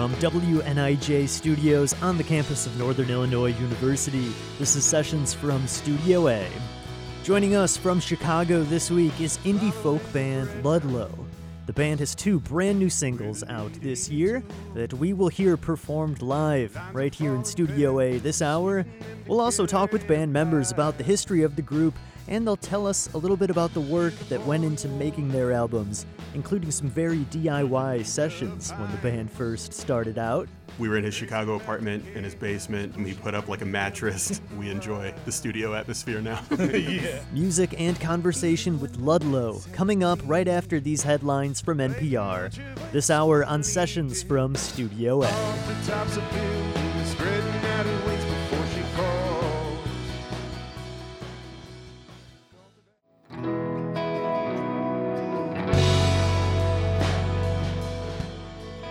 from WNIJ Studios on the campus of Northern Illinois University. This is Sessions from Studio A. Joining us from Chicago this week is indie folk band Ludlow. The band has two brand new singles out this year that we will hear performed live right here in Studio A this hour. We'll also talk with band members about the history of the group and they'll tell us a little bit about the work that went into making their albums, including some very DIY sessions when the band first started out. We were in his Chicago apartment in his basement, and we put up like a mattress. we enjoy the studio atmosphere now. yeah. Music and conversation with Ludlow coming up right after these headlines from NPR. This hour on Sessions from Studio A.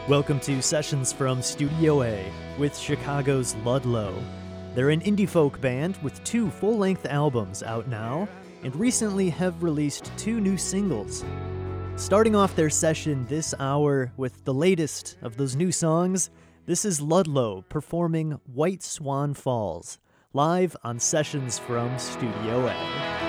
Welcome to Sessions from Studio A with Chicago's Ludlow. They're an indie folk band with two full length albums out now and recently have released two new singles. Starting off their session this hour with the latest of those new songs, this is Ludlow performing White Swan Falls, live on Sessions from Studio A.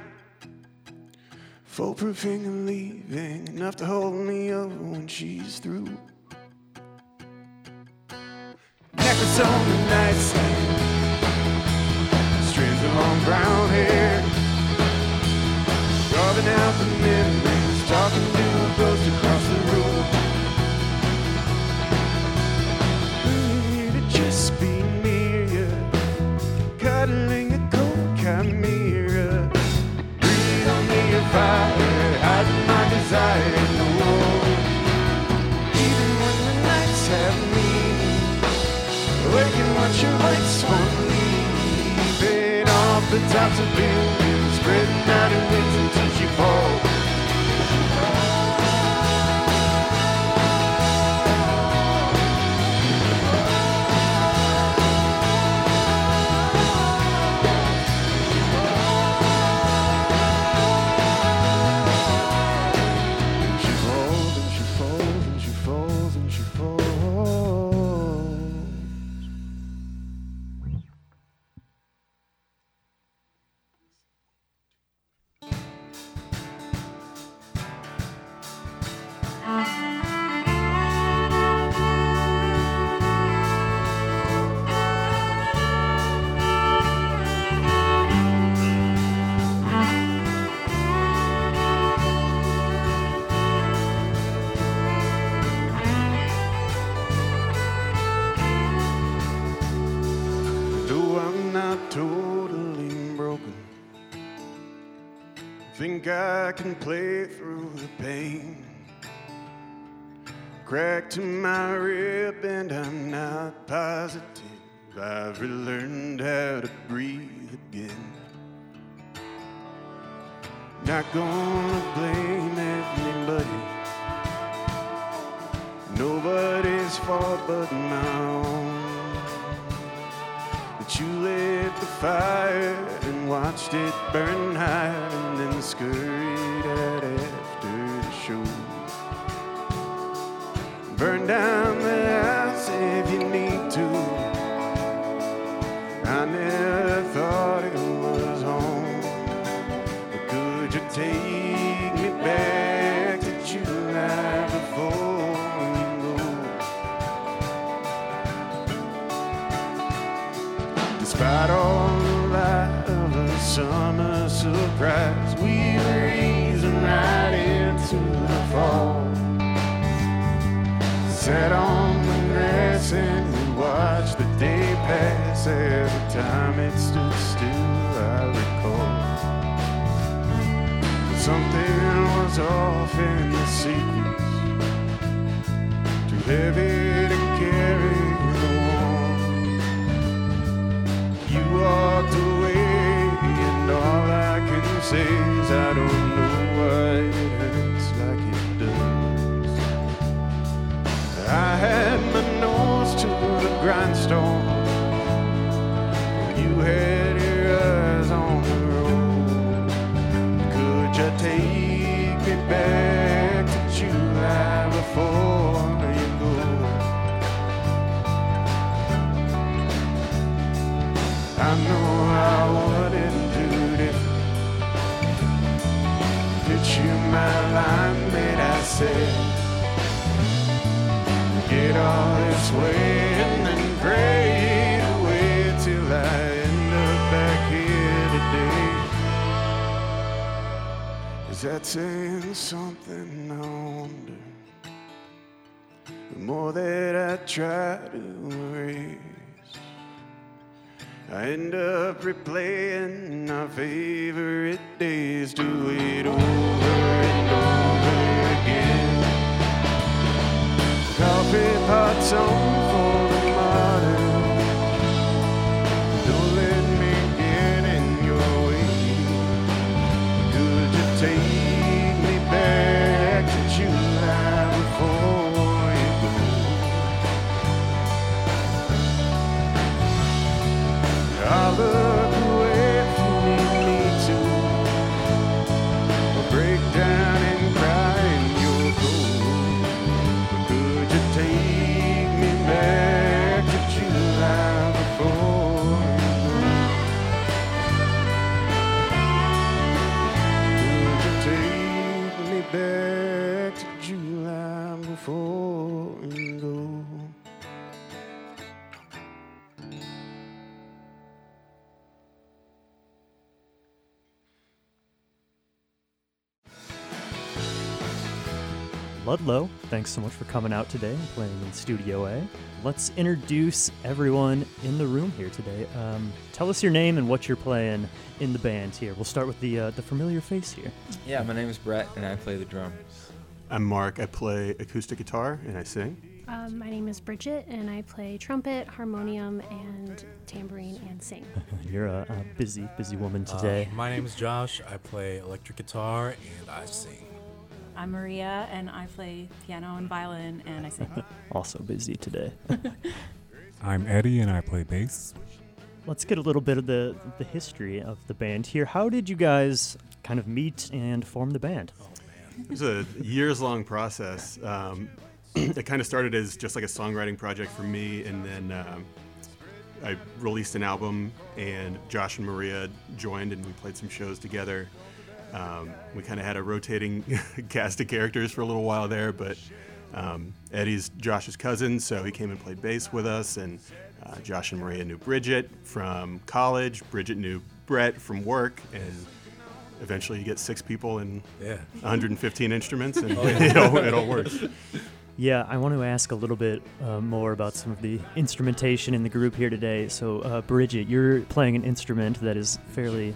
Foolproofing and leaving, enough to hold me over when she's through. Necklace on the nightstand. Strands of long brown hair. Carving out the the tops of buildings, spreading out think I can play through the pain. Crack to my rib, and I'm not positive I've relearned how to breathe again. Not gonna blame anybody. Nobody's fault but my own. But you lit the fire watched it burn high and then scurried out after the show. Burn down the house if you need to. I never thought it was home. But could you take summer surprise, we were easing right into the fall. Sat on the grass and we watched the day pass. Every time it stood still, I recall something was off in the sequence. Too heavy to said. Get all this way and then grade away till I end up back here today. Is that saying something? I wonder. The more that I try to erase. I end up replaying our favorite days, do it over and over Pots on for Ludlow, thanks so much for coming out today and playing in Studio A. Let's introduce everyone in the room here today. Um, tell us your name and what you're playing in the band here. We'll start with the uh, the familiar face here. Yeah, my name is Brett, and I play the drums. I'm Mark. I play acoustic guitar and I sing. Um, my name is Bridget, and I play trumpet, harmonium, and tambourine and sing. You're a, a busy, busy woman Uh, today. my name is Josh. I play electric guitar and I sing. I'm Maria, and I play piano and violin, and I sing. also busy today. I'm Eddie and I play bass. Let's get a little bit of the the history of the band here. How did you guys kind of meet and form the band? It was a years long process. Um, it kind of started as just like a songwriting project for me, and then um, I released an album, and Josh and Maria joined, and we played some shows together. Um, we kind of had a rotating cast of characters for a little while there, but um, Eddie's Josh's cousin, so he came and played bass with us, and uh, Josh and Maria knew Bridget from college. Bridget knew Brett from work, and eventually you get six people and Yeah. 115 instruments, and it, all, it all works. Yeah, I want to ask a little bit uh, more about some of the instrumentation in the group here today. So, uh, Bridget, you're playing an instrument that is fairly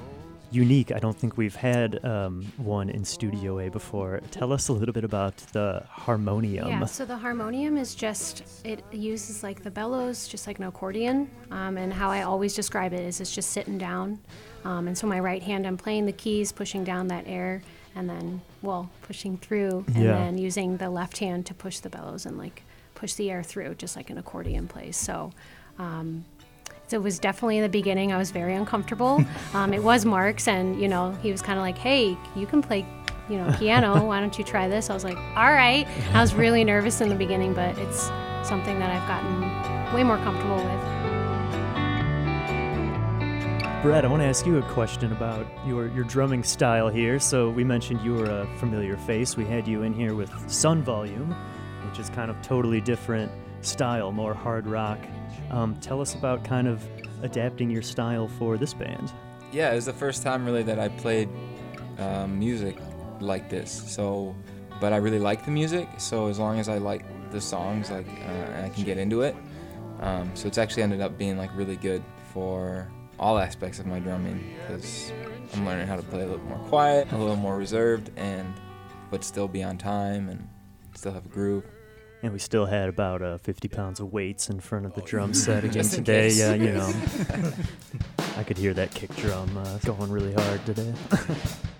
unique. I don't think we've had um, one in Studio A before. Tell us a little bit about the harmonium. Yeah, so the harmonium is just, it uses like the bellows, just like an accordion. Um, and how I always describe it is it's just sitting down. Um, and so my right hand, I'm playing the keys, pushing down that air, and then, well, pushing through, and Yeah. then using the left hand to push the bellows and like push the air through, just like an accordion plays. So, um, so it was definitely in the beginning. I was very uncomfortable. Um, it was Mark's, and you know, he was kind of like, "Hey, you can play, you know, piano. Why don't you try this?" I was like, "All right." I was really nervous in the beginning, but it's something that I've gotten way more comfortable with. Brett, I want to ask you a question about your, your drumming style here. So, we mentioned you were a familiar face. We had you in here with Sun Volume, which is kind of totally different style, more hard rock. Um, tell us about kind of adapting your style for this band. Yeah, it was the first time really that I played um, music like this. So, but I really like the music. So as long as I like the songs, like uh, and I can get into it. Um, so it's actually ended up being like really good for all aspects of my drumming because I'm learning how to play a little more quiet, a little more reserved, and but still be on time and still have a groove. And we still had about uh, 50 pounds of weights in front of the drum set again today. Yeah, you know. I could hear that kick drum uh, going really hard today.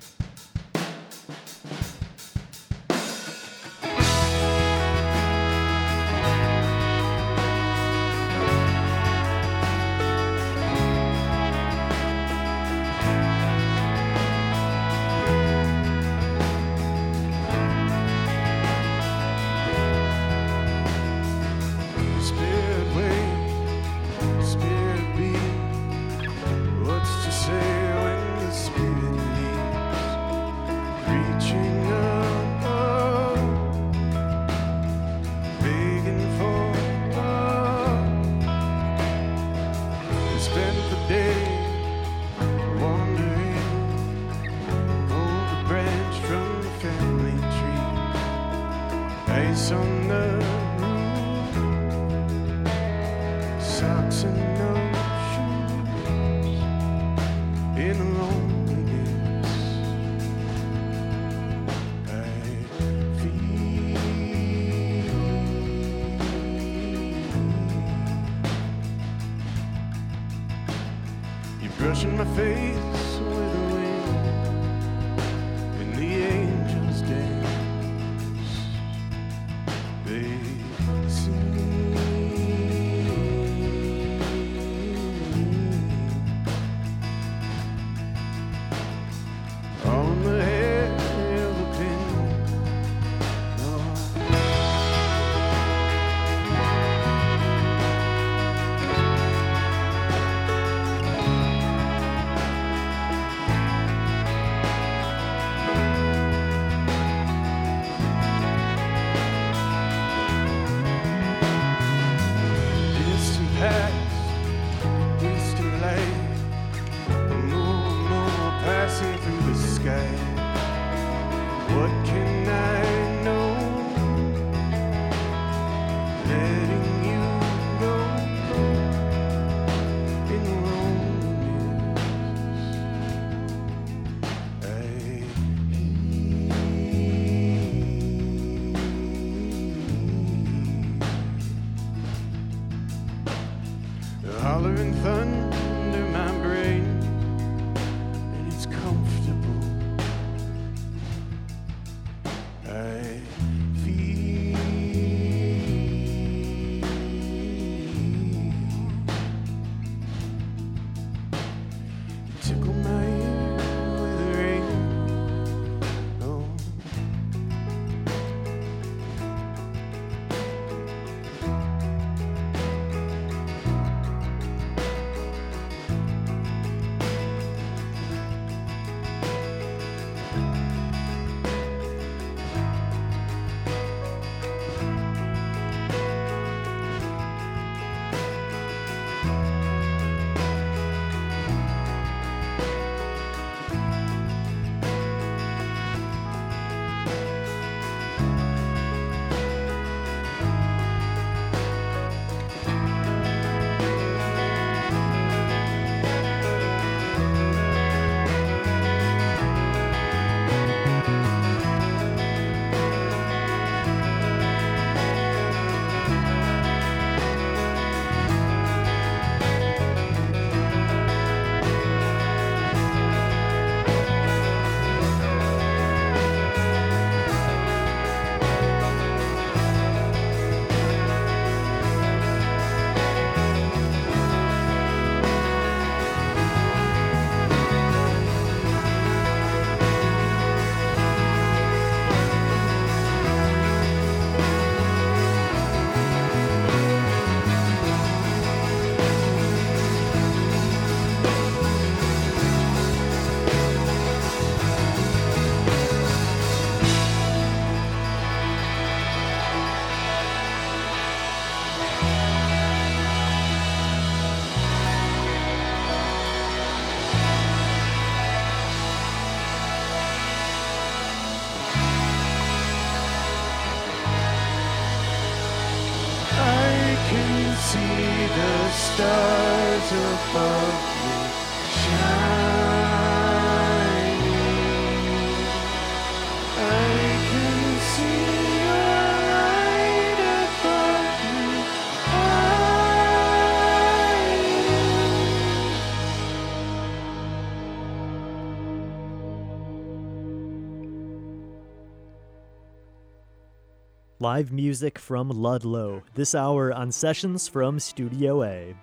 Live music from Ludlow, this hour on Sessions from Studio A.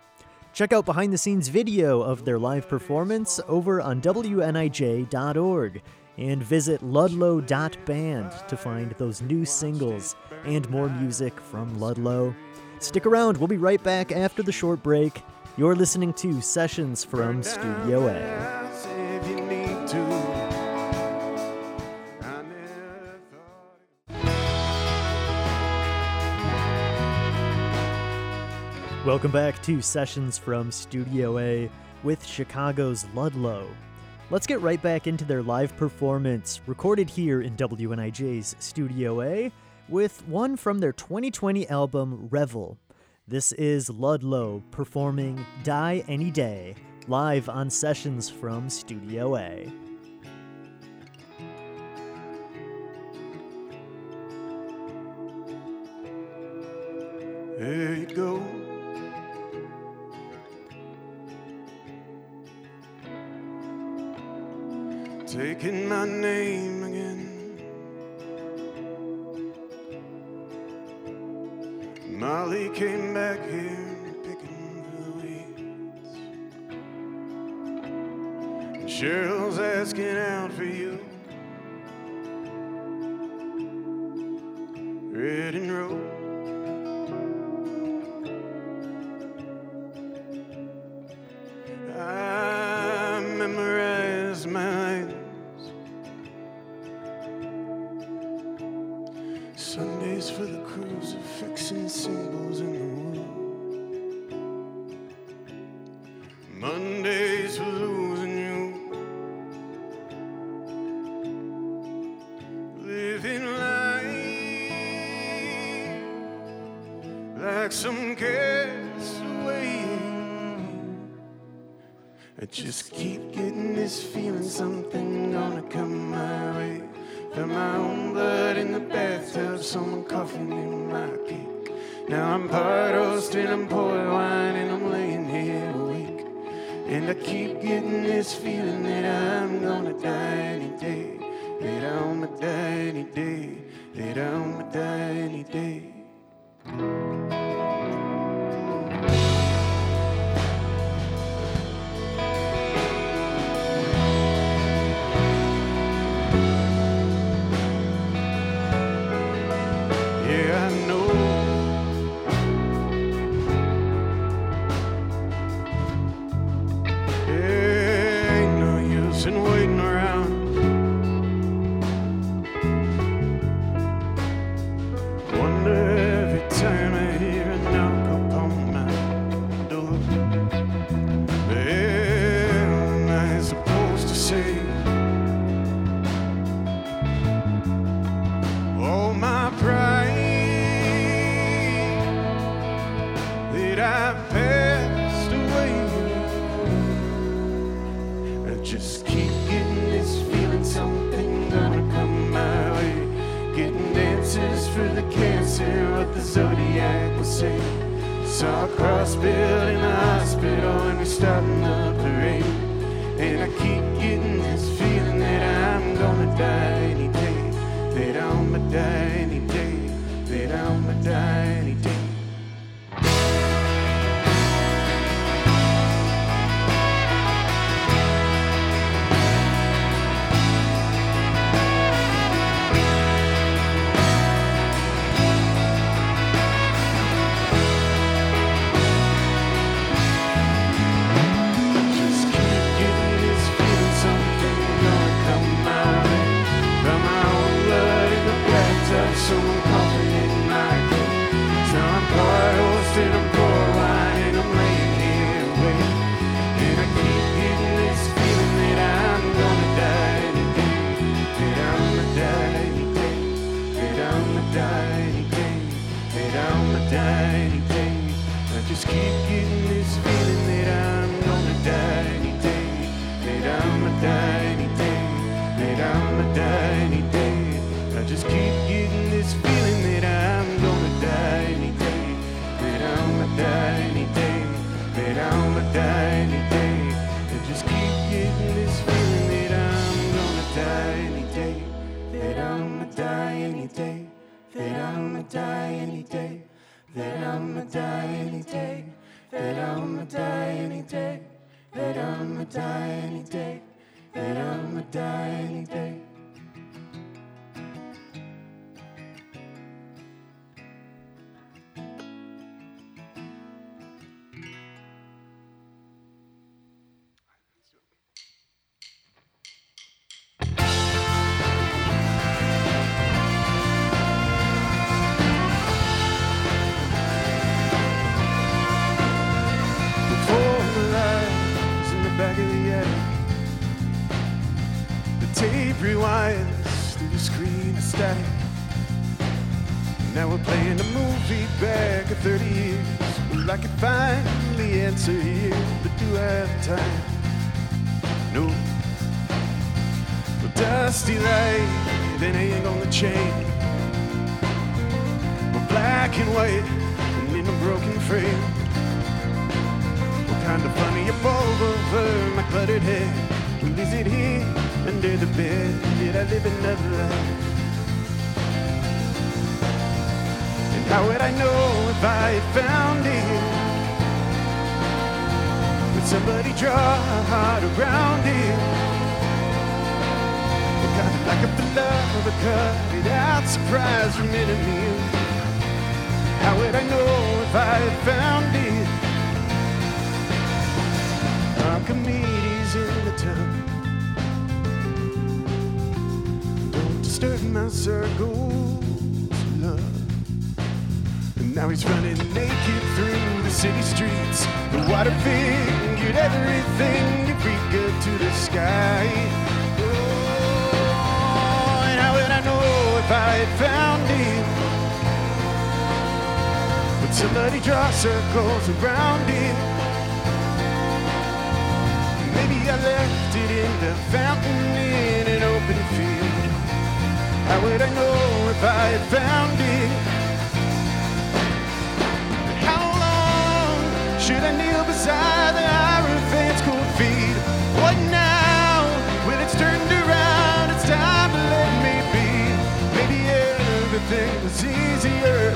Check out behind the scenes video of their live performance over on WNIJ.org and visit ludlow.band to find those new singles and more music from Ludlow. Stick around, we'll be right back after the short break. You're listening to Sessions from Studio A. Welcome back to Sessions from Studio A with Chicago's Ludlow. Let's get right back into their live performance, recorded here in WNIJ's Studio A, with one from their 2020 album Revel. This is Ludlow performing Die Any Day, live on Sessions from Studio A. There you go. taking my name again. Molly came back here picking the weeds. And Cheryl's asking out for you. and waiting around. die today. I just keep getting this feeling that I'm gonna die today. That I'm die. That I'm die. I just keep getting this feeling that I'm gonna die today. That I'm die. That I'm die. I just keep getting this feeling that I'm gonna die. That I'm die any day. That I'm a die any day. That I'ma die any day. That I'ma die any day. That I'ma die any day. That I'ma die any day. Cluttered head? Well, is it here under the bed? Did I live another life? And how would I know if I had found it? Would somebody draw a heart around it? What kind of like love, a cut it out surprise from enemy? How would I know if I had found it? Archimedes in the Don't disturb my circles, love. And now he's running naked through the city streets. The water fingered everything you reach up to the sky. Oh, and how would I know if I had found it? Would somebody draw circles around it? I left it in the fountain in an open field. How would I know if I had found it? And how long should I kneel beside the Hierophant's cold feet? What now? When it's turned around, it's time to let me be. Maybe everything was easier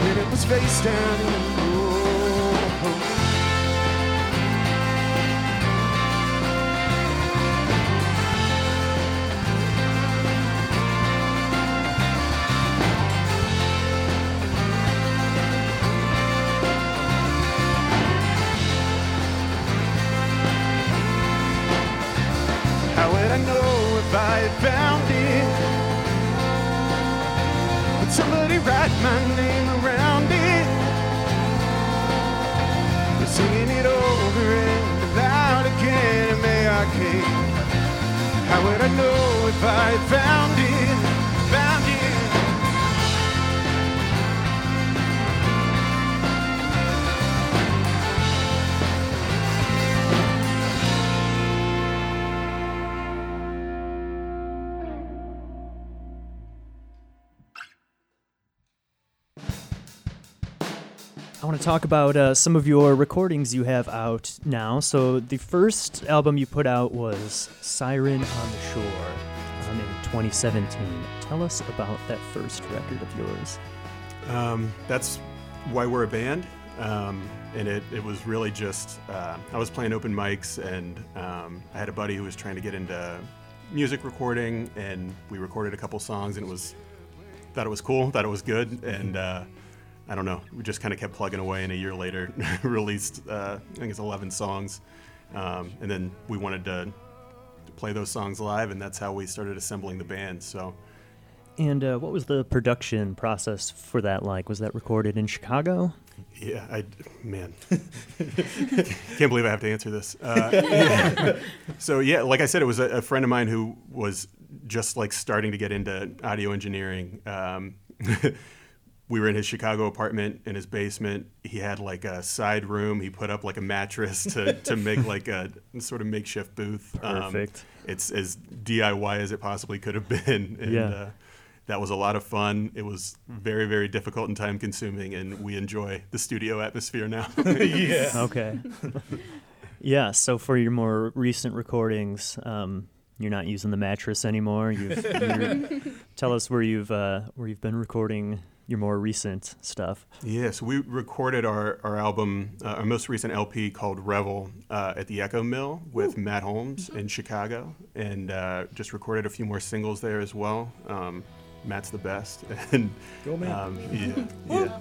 when it was face down in the road. Somebody write my name around it? We're singing it over and loud again in May Arcade. How would I know if I found it? Talk about uh, some of your recordings you have out now. So the first album you put out was Siren on the Shore um, in 2017. Tell us about that first record of yours. Um, that's why we're a band. Um, and it, it was really just, uh, I was playing open mics and um, I had a buddy who was trying to get into music recording and we recorded a couple songs and it was, thought it was cool, thought it was good. And uh, I don't know, we just kind of kept plugging away and a year later released, uh, I think it's 11 songs. Um, and then we wanted to play those songs live and that's how we started assembling the band. So And uh, what was the production process for that like? Was that recorded in Chicago? Yeah, I man, can't believe I have to answer this. Uh, so yeah, like I said, it was a, a friend of mine who was just like starting to get into audio engineering. Um, we were in his Chicago apartment in his basement. He had like a side room. He put up like a mattress to, to make like a sort of makeshift booth. Um, Perfect. it's as DIY as it possibly could have been. And, Yeah. Uh, that was a lot of fun. It was very, very difficult and time consuming, and we enjoy the studio atmosphere now. yeah. Okay. yeah. So for your more recent recordings, um, you're not using the mattress anymore. You've, you're, tell us where you've uh, where you've been recording your more recent stuff. Yes, we recorded our, our album, uh, our most recent LP called Revel uh, at the Echo Mill with Matt Holmes in Chicago, and uh, just recorded a few more singles there as well. Um, Matt's the best, and Go, Matt. Um, yeah, yeah,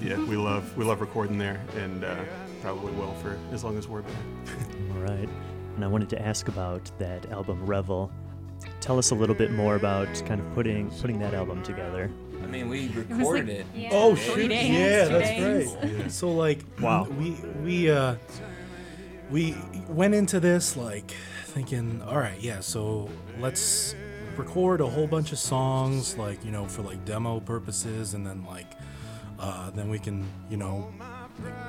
yeah. We love we love recording there, and uh, probably will for as long as we're there. All right. And I wanted to ask about that album Revel. Tell us a little bit more about kind of putting putting that album together. I mean, we was like- recorded it. Yeah, Oh three shoot! days, yeah, that's days. right. So like, Wow. we we uh we went into this like thinking, all right, yeah, so let's record a whole bunch of songs, like you know, for like demo purposes, and then like uh, then we can you know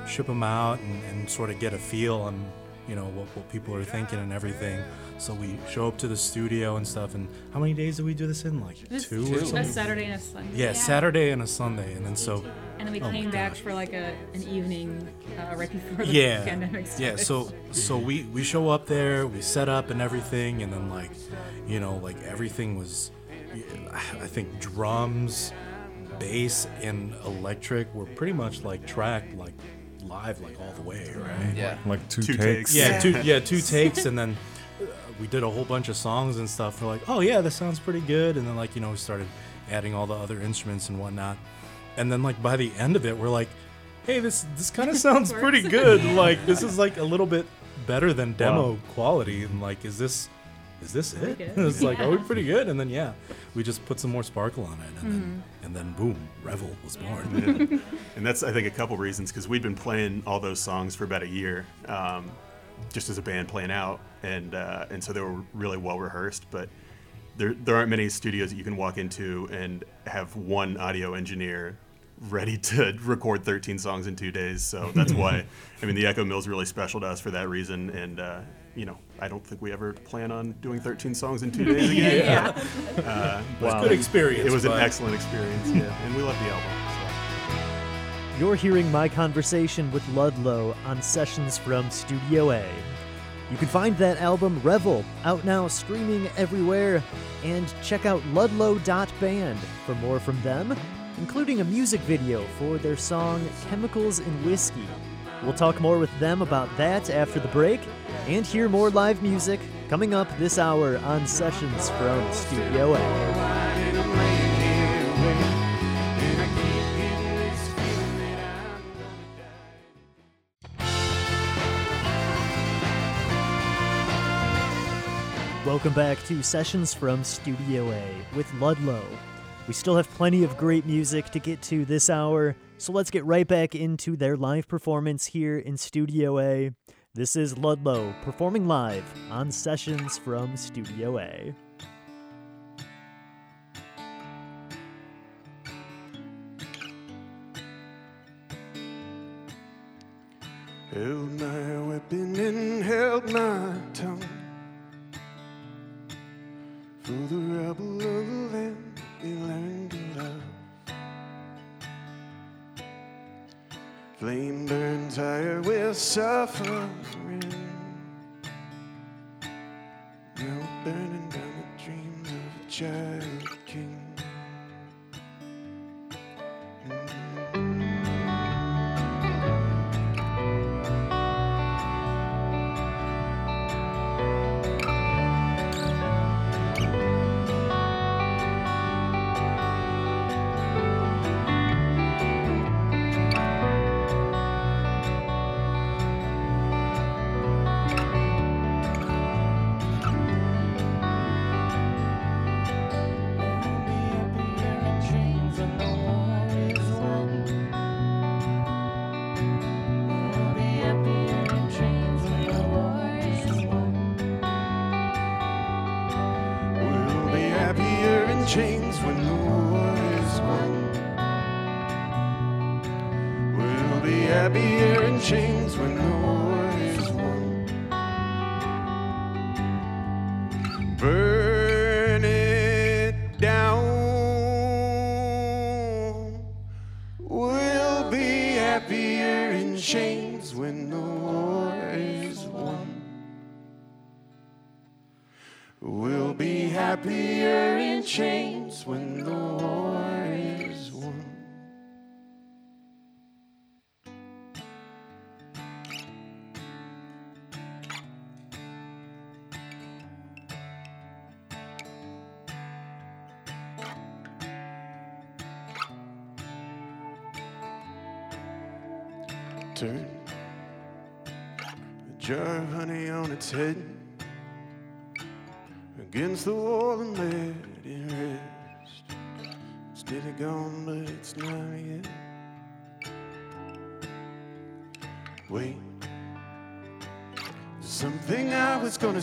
ship them out and, and sort of get a feel on you know what, what people are thinking and everything. So we show up to the studio and stuff. And how many days do we do this in? Like This- two, Two. or A something? Saturday and a Sunday. Yeah, Saturday and a Sunday, and then so And then we Oh came back gosh. for like a an evening uh, right before the yeah pandemic started. yeah so so we we show up there we set up and everything and then like you know like everything was i think drums bass and electric were pretty much like tracked like live like all the way right Yeah. Like two, Two takes. takes. yeah two yeah two takes and then we did a whole bunch of songs and stuff. We're like oh yeah this sounds pretty good. And then like you know we started adding all the other instruments and whatnot. And then like by the end of it we're like hey this this kind of sounds pretty good. Like this is like a little bit better than demo Wow. quality. And like is this is this it? good. it's like are we Yeah. pretty good? And then yeah we just put some more sparkle on it. And then and then boom revel was born. Yeah. and that's I think a couple reasons because we'd been playing all those songs for about a year, um, just as a band playing out, and uh, and so they were really well rehearsed. But there there aren't many studios that you can walk into and have one audio engineer ready to record 13 songs in two days. So that's why I mean the Echo Mill's really special to us for that reason, and. Uh, you know, I don't think we ever plan on doing 13 songs in two days again. yeah. Uh, Wow. good experience it was an excellent experience, yeah, and we love the album. You're hearing my conversation with Ludlow on sessions from Studio A. You can find that album Revel out now streaming everywhere and check out ludlow.band for more from them, including a music video for their song Chemicals in Whiskey. We'll talk more with them about that after the break and hear more live music coming up this hour on Sessions from Studio A. Welcome back to Sessions from Studio A with Ludlow. We still have plenty of great music to get to this hour, so let's get right back into their live performance here in Studio A. This is Ludlow performing live on Sessions from Studio A. Held my weapon and held my tongue For the rebel of the land we learned to love. Flame burns higher with suffering. Now burning down the dreams of a child be here in chains when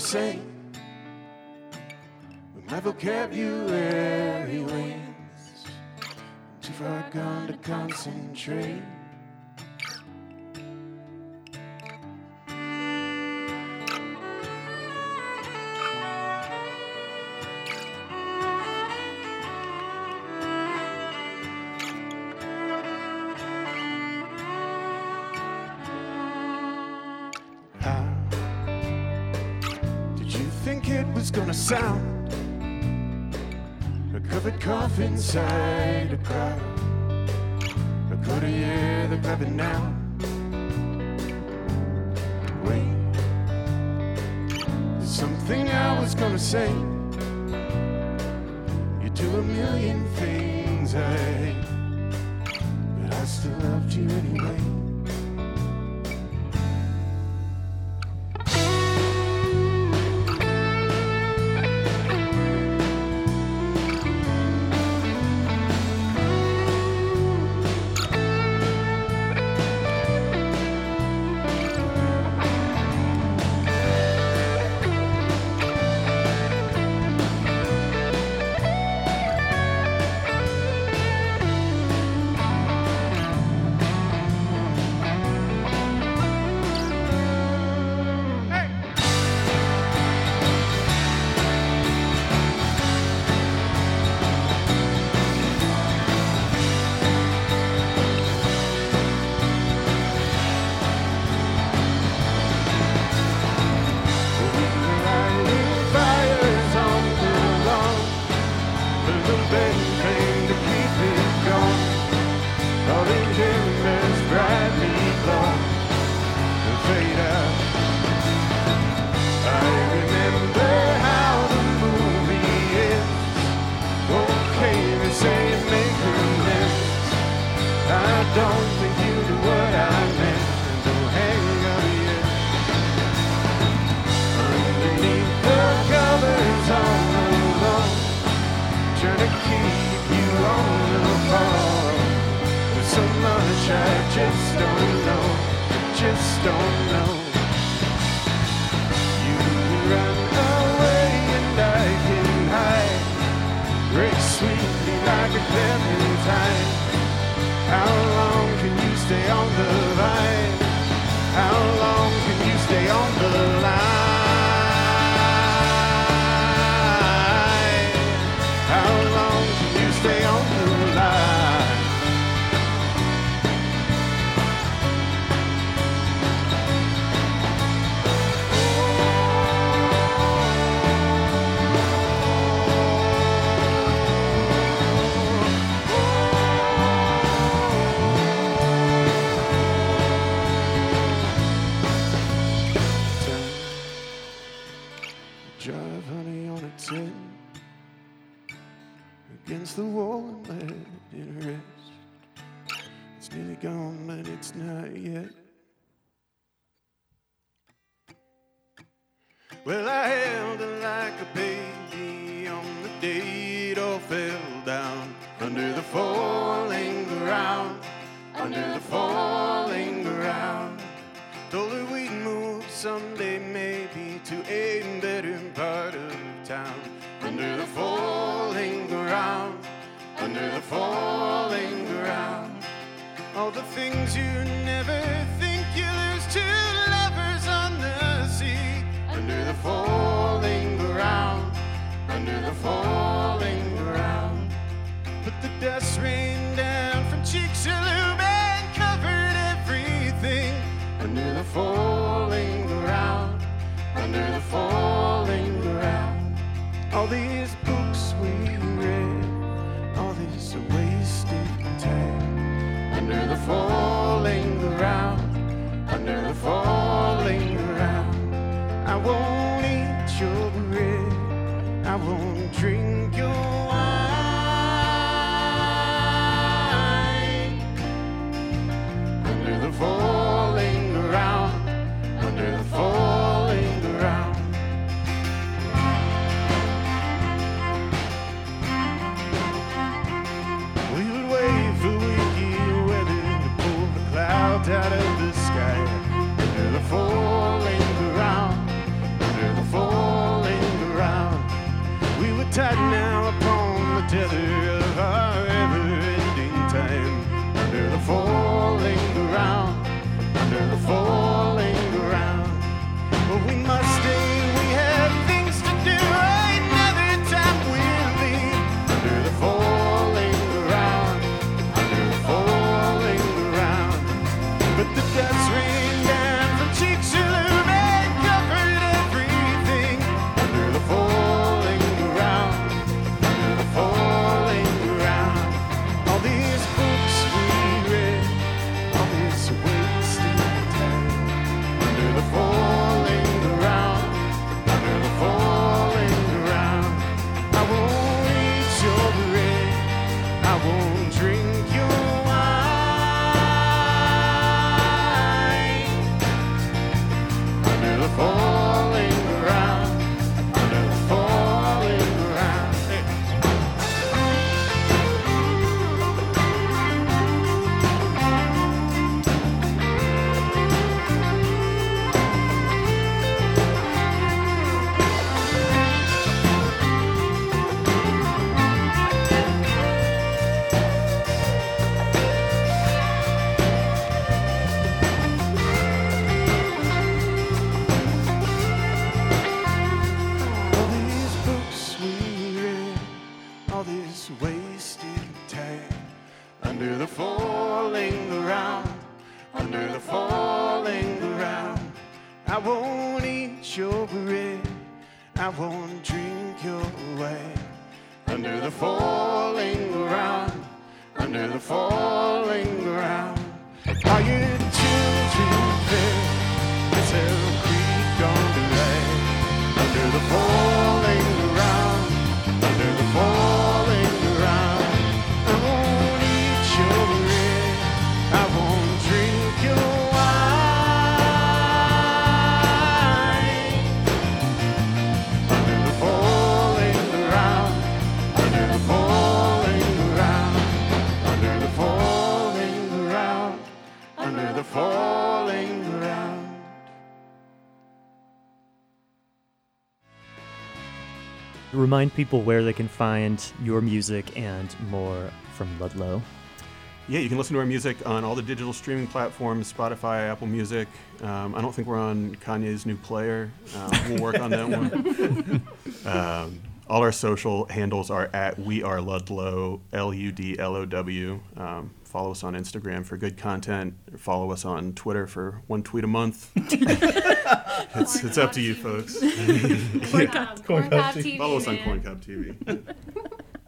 Say. My vocabulary wanes. Too far gone to concentrate. Was gonna sound? A covered cough inside a crowd. I could hear the clapping now. Wait, something I was gonna say. You do a million things I hate, but I still loved you anyway. Don't think you do what I meant. Don't hang on. Underneath the covers the lawn, trying to keep you on the so I just don't know, just don't know. You run away and I can hide, sweetly like a clementine. How long can you stay on the vine? How long can you stay on the line? Well, I held her like a baby on the day it all fell down under the falling ground, under the falling ground. Told her we'd move someday, maybe to a better part of town. Under the falling ground, under the falling ground. All the things you never falling ground, under the falling ground. But the dust rained down from Chicxulub and covered everything. Under the falling ground, under the falling ground. All these books we read, all this wasted time. Under the falling ground, under the falling ground. I won't your bread, I won't won't eat your bread, I won't drink your wine. Under the falling ground, under the falling ground. Are your children? Is there a creek on the right? Under the falling Remind people where they can find your music and more from Ludlow. Yeah, you can listen to our music on all the digital streaming platforms Spotify, Apple Music. Um, I don't think we're on Kanye's new player. Um, we'll work on that one. Um, all our social handles are at We Are Ludlow, L U D L O W. Um, follow us on Instagram for good content. Follow us on Twitter for one tweet a month. it's, it's up to you, folks. Corncob, Corncob TV, Follow us on man. Corncob TV.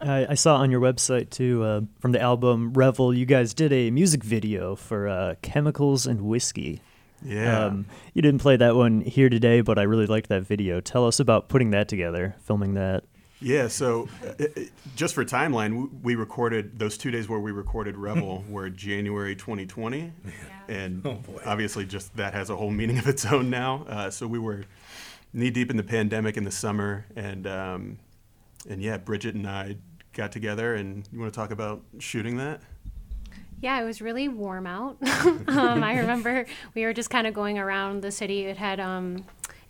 I, I saw on your website too, uh, from the album Revel, you guys did a music video for uh, Chemicals and Whiskey. Yeah. Um, you didn't play that one here today, but I really liked that video. Tell us about putting that together, filming that. Yeah, so uh, uh, just for timeline, we recorded those two days where we recorded Revel were January 2020, and Oh, obviously just that has a whole meaning of its own now. Uh, so we were knee deep in the pandemic in the summer, and um, and yeah, Bridget and I got together, and you want to talk about shooting that? Yeah, it was really warm out. um, I remember we were just kind of going around the city. It had um,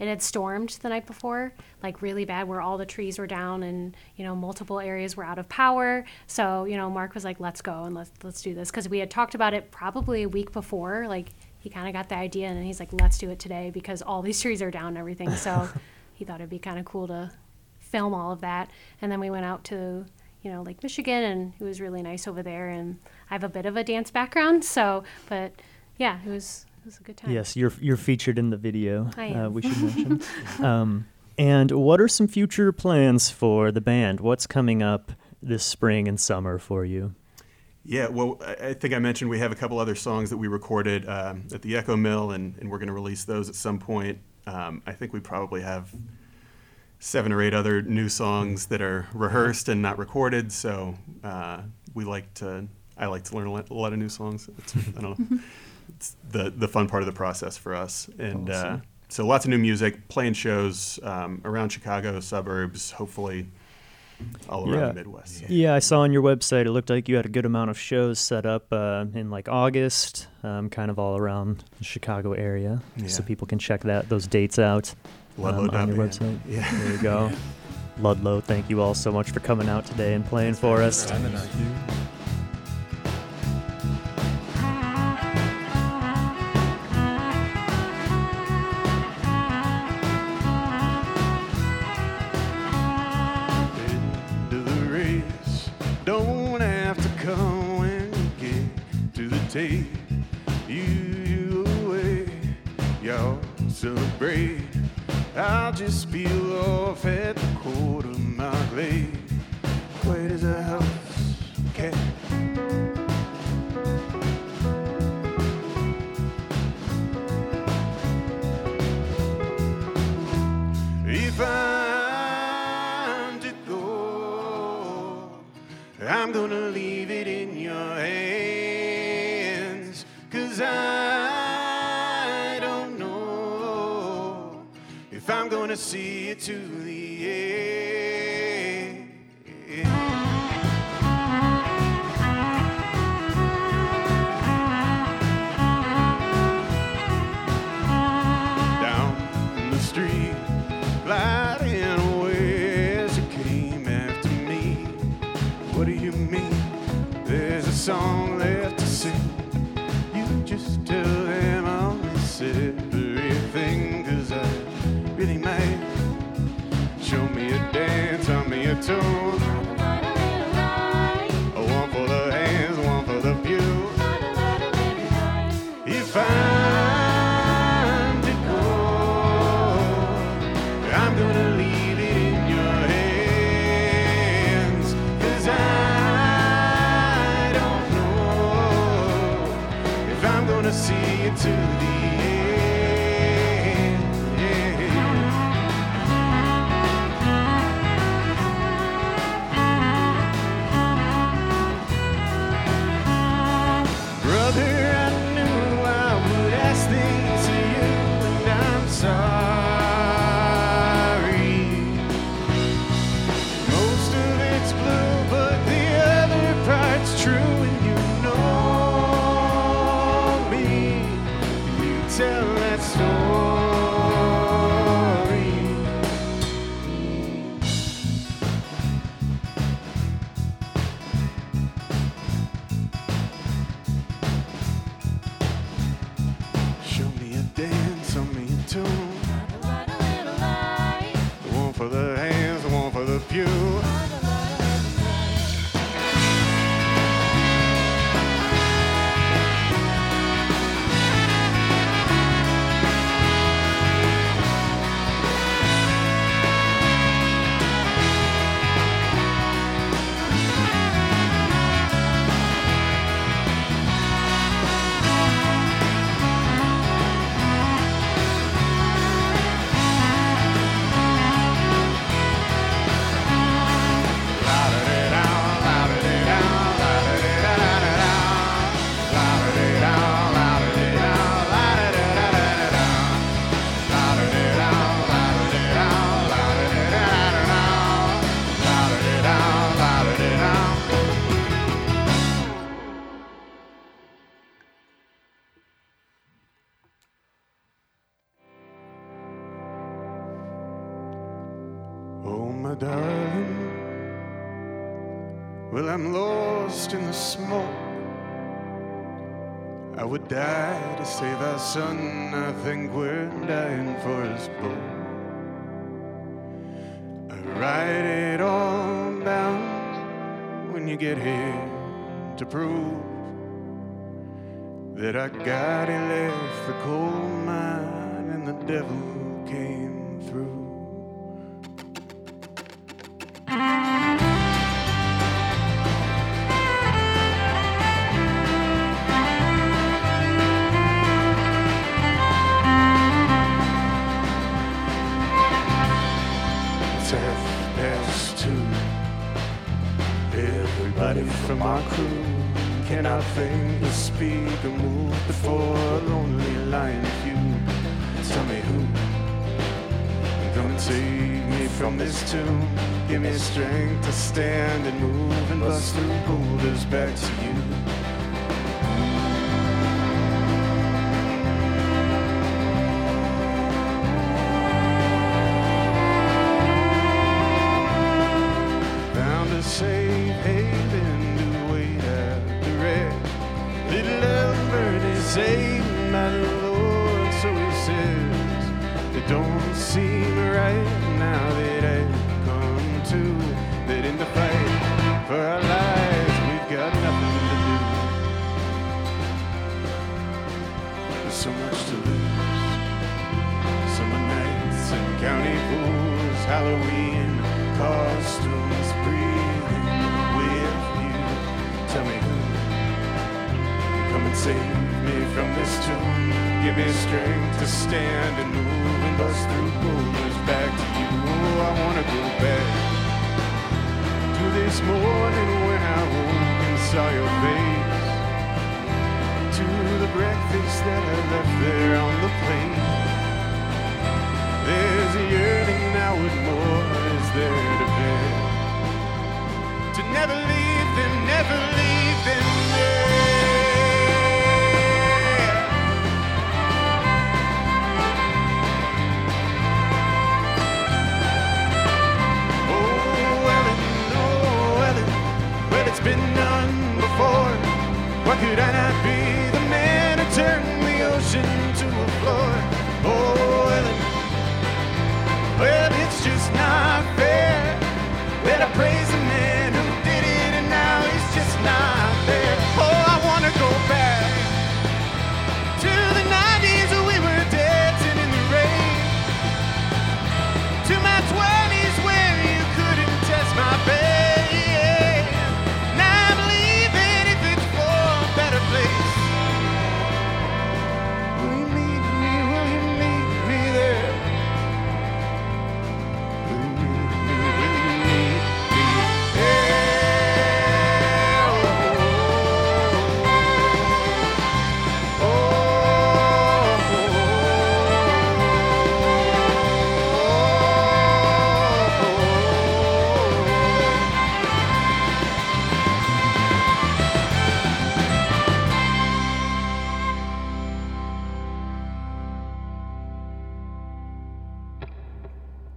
it had stormed the night before, like really bad, where all the trees were down and you know multiple areas were out of power. So you know, Mark was like, "Let's go and let's let's do this," because we had talked about it probably a week before. Like he kind of got the idea, and he's like, "Let's do it today," because all these trees are down and everything. So he thought it'd be kind of cool to film all of that. And then we went out to you know Lake Michigan, and it was really nice over there. And I have a bit of a dance background, so but yeah, it was it was a good time. Yes, you're you're featured in the video. I Uh, we should mention. um, and what are some future plans for the band? What's coming up this spring and summer for you? Yeah, well, I I think I mentioned we have a couple other songs that we recorded um, at the Echo Mill, and, and we're going to release those at some point. Um, I think we probably have seven or eight other new songs that are rehearsed and not recorded. So uh, we like to, I like to learn a lot, a lot of new songs. It's, I don't know, it's the the fun part of the process for us. And uh, so lots of new music, playing shows um, around Chicago suburbs, hopefully all around Yeah. the Midwest. Yeah, I saw on your website it looked like you had a good amount of shows set up uh, in like August, um, kind of all around the Chicago area, so people can check that those dates out um, on your Ludlow.band. website. Yeah. There you go. Ludlow, thank you all so much for coming out today and playing for us. Son. I think we're dying for us both. I write it all down when you get here to prove that our God he left the coal mine and the devil came before a lonely lion feud. Tell me who come and save me from this tomb. Give me strength to stand and move and bust through boulders back to you.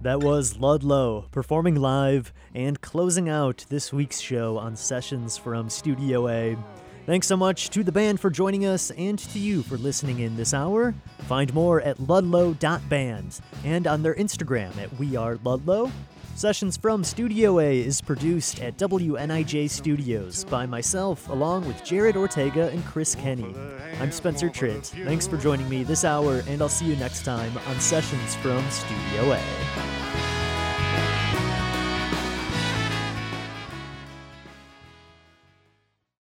That was Ludlow performing live and closing out this week's show on Sessions from Studio A. Thanks so much to the band for joining us and to you for listening in this hour. Find more at ludlow.band and on their Instagram at We Are Ludlow. Sessions from Studio A is produced at WNIJ Studios by myself, along with Jared Ortega and Chris Kenny. I'm Spencer Tritt. Thanks for joining me this hour, and I'll see you next time on Sessions from Studio A.